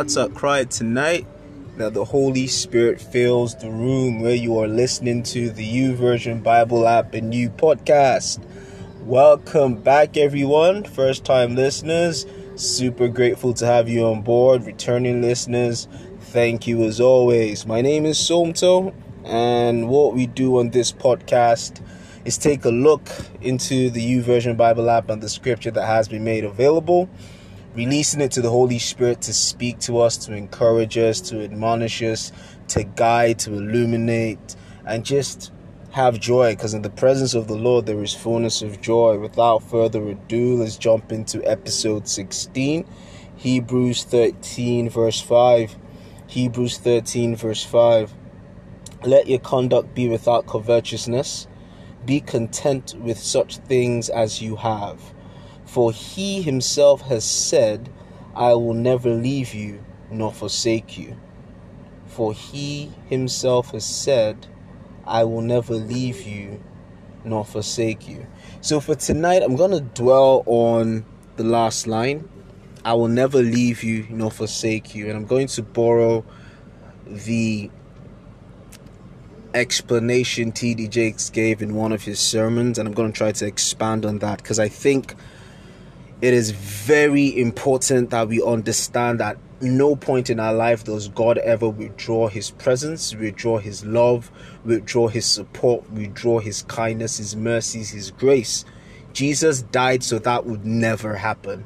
that's our cry tonight that the Holy Spirit fills the room where you are listening to the YouVersion Bible app and new podcast. Welcome back, everyone. First time listeners, super grateful to have you on board. Returning listeners, thank you as always. My name is Somto, and what we do on this podcast is take a look into the YouVersion Bible app and the scripture that has been made available releasing it to the Holy Spirit to speak to us, to encourage us, to admonish us, to guide, to illuminate, and just have joy because in the presence of the Lord there is fullness of joy. Without further ado, let's jump into episode 16, Hebrews 13, verse 5. Hebrews 13, verse 5. Let your conduct be without covetousness. Be content with such things as you have. For he himself has said, I will never leave you nor forsake you. For he himself has said, I will never leave you nor forsake you. So for tonight, I'm going to dwell on the last line I will never leave you nor forsake you. And I'm going to borrow the explanation T.D. Jakes gave in one of his sermons, and I'm going to try to expand on that because I think it is very important that we understand that no point in our life does God ever withdraw his presence, withdraw his love, withdraw his support, withdraw his kindness, his mercies, his grace. Jesus died so that would never happen.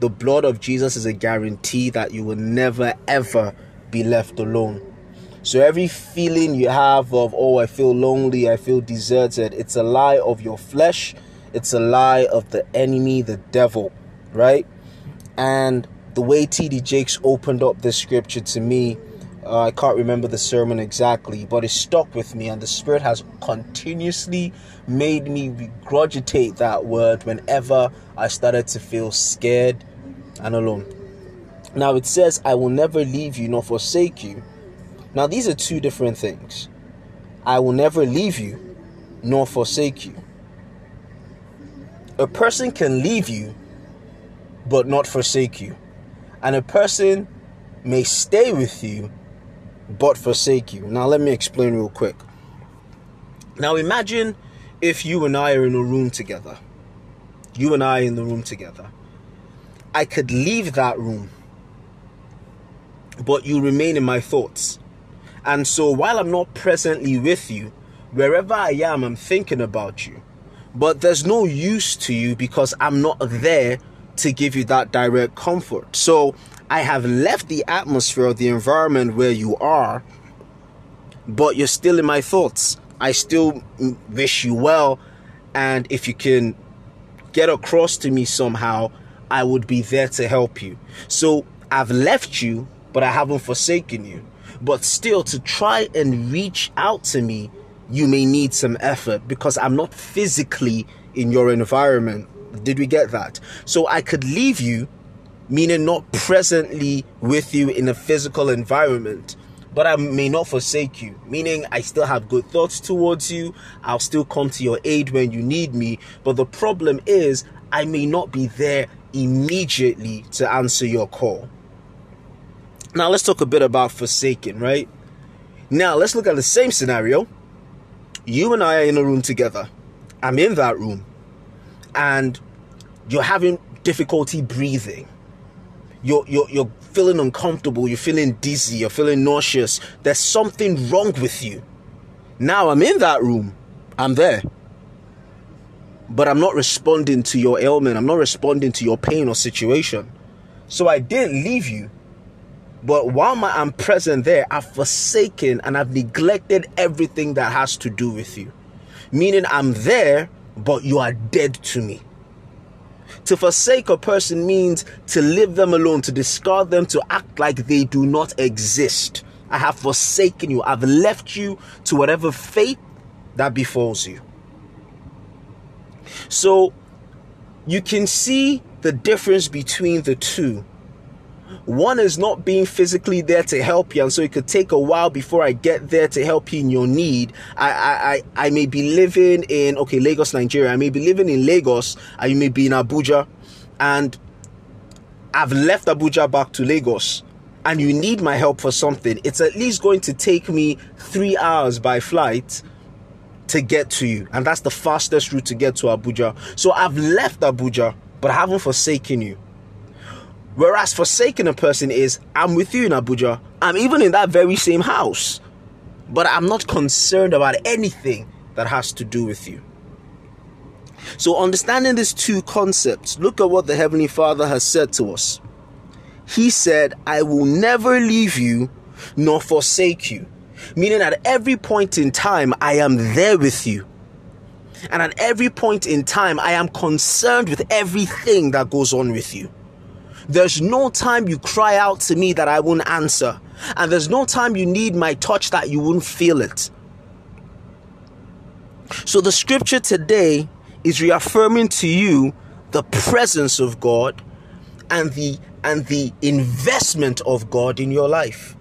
The blood of Jesus is a guarantee that you will never ever be left alone. So every feeling you have of, oh, I feel lonely, I feel deserted, it's a lie of your flesh, it's a lie of the enemy, the devil, right? And the way T.D. Jakes opened up this scripture to me, uh, I can't remember the sermon exactly, but it stuck with me, and the Spirit has continuously made me regurgitate that word whenever I started to feel scared and alone. Now it says, I will never leave you nor forsake you. Now these are two different things. I will never leave you nor forsake you. A person can leave you but not forsake you. And a person may stay with you but forsake you. Now, let me explain real quick. Now, imagine if you and I are in a room together. You and I in the room together. I could leave that room, but you remain in my thoughts. And so, while I'm not presently with you, wherever I am, I'm thinking about you. But there's no use to you because I'm not there to give you that direct comfort. So I have left the atmosphere of the environment where you are, but you're still in my thoughts. I still wish you well, and if you can get across to me somehow, I would be there to help you. So I've left you, but I haven't forsaken you. But still, to try and reach out to me, you may need some effort because I'm not physically in your environment. Did we get that? So I could leave you, meaning not presently with you in a physical environment, but I may not forsake you, meaning I still have good thoughts towards you. I'll still come to your aid when you need me. But the problem is, I may not be there immediately to answer your call. Now, let's talk a bit about forsaken, right? Now, let's look at the same scenario. You and I are in a room together. I'm in that room, and you're having difficulty breathing. You're, you're, you're feeling uncomfortable, you're feeling dizzy, you're feeling nauseous. There's something wrong with you. Now I'm in that room, I'm there. But I'm not responding to your ailment, I'm not responding to your pain or situation. So I didn't leave you. But while my, I'm present there, I've forsaken and I've neglected everything that has to do with you. Meaning I'm there, but you are dead to me. To forsake a person means to leave them alone, to discard them, to act like they do not exist. I have forsaken you. I've left you to whatever fate that befalls you. So you can see the difference between the two. One is not being physically there to help you, and so it could take a while before I get there to help you in your need. I I, I, I may be living in okay Lagos, Nigeria. I may be living in Lagos. I may be in Abuja, and I've left Abuja back to Lagos. And you need my help for something. It's at least going to take me three hours by flight to get to you, and that's the fastest route to get to Abuja. So I've left Abuja, but I haven't forsaken you. Whereas forsaking a person is, I'm with you in Abuja, I'm even in that very same house, but I'm not concerned about anything that has to do with you. So, understanding these two concepts, look at what the Heavenly Father has said to us. He said, I will never leave you nor forsake you. Meaning, at every point in time, I am there with you. And at every point in time, I am concerned with everything that goes on with you. There's no time you cry out to me that I won't answer. And there's no time you need my touch that you won't feel it. So the scripture today is reaffirming to you the presence of God and the and the investment of God in your life.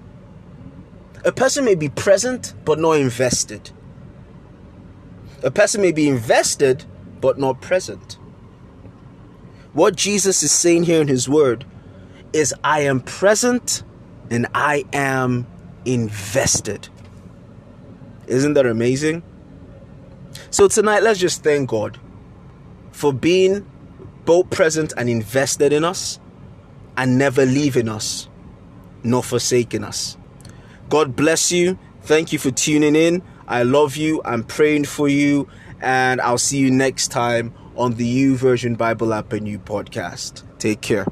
A person may be present but not invested. A person may be invested but not present. What Jesus is saying here in his word is I am present and I am invested. Isn't that amazing? So tonight let's just thank God for being both present and invested in us and never leaving us nor forsaking us. God bless you. Thank you for tuning in. I love you. I'm praying for you. And I'll see you next time on the YouVersion Bible App and You podcast. Take care.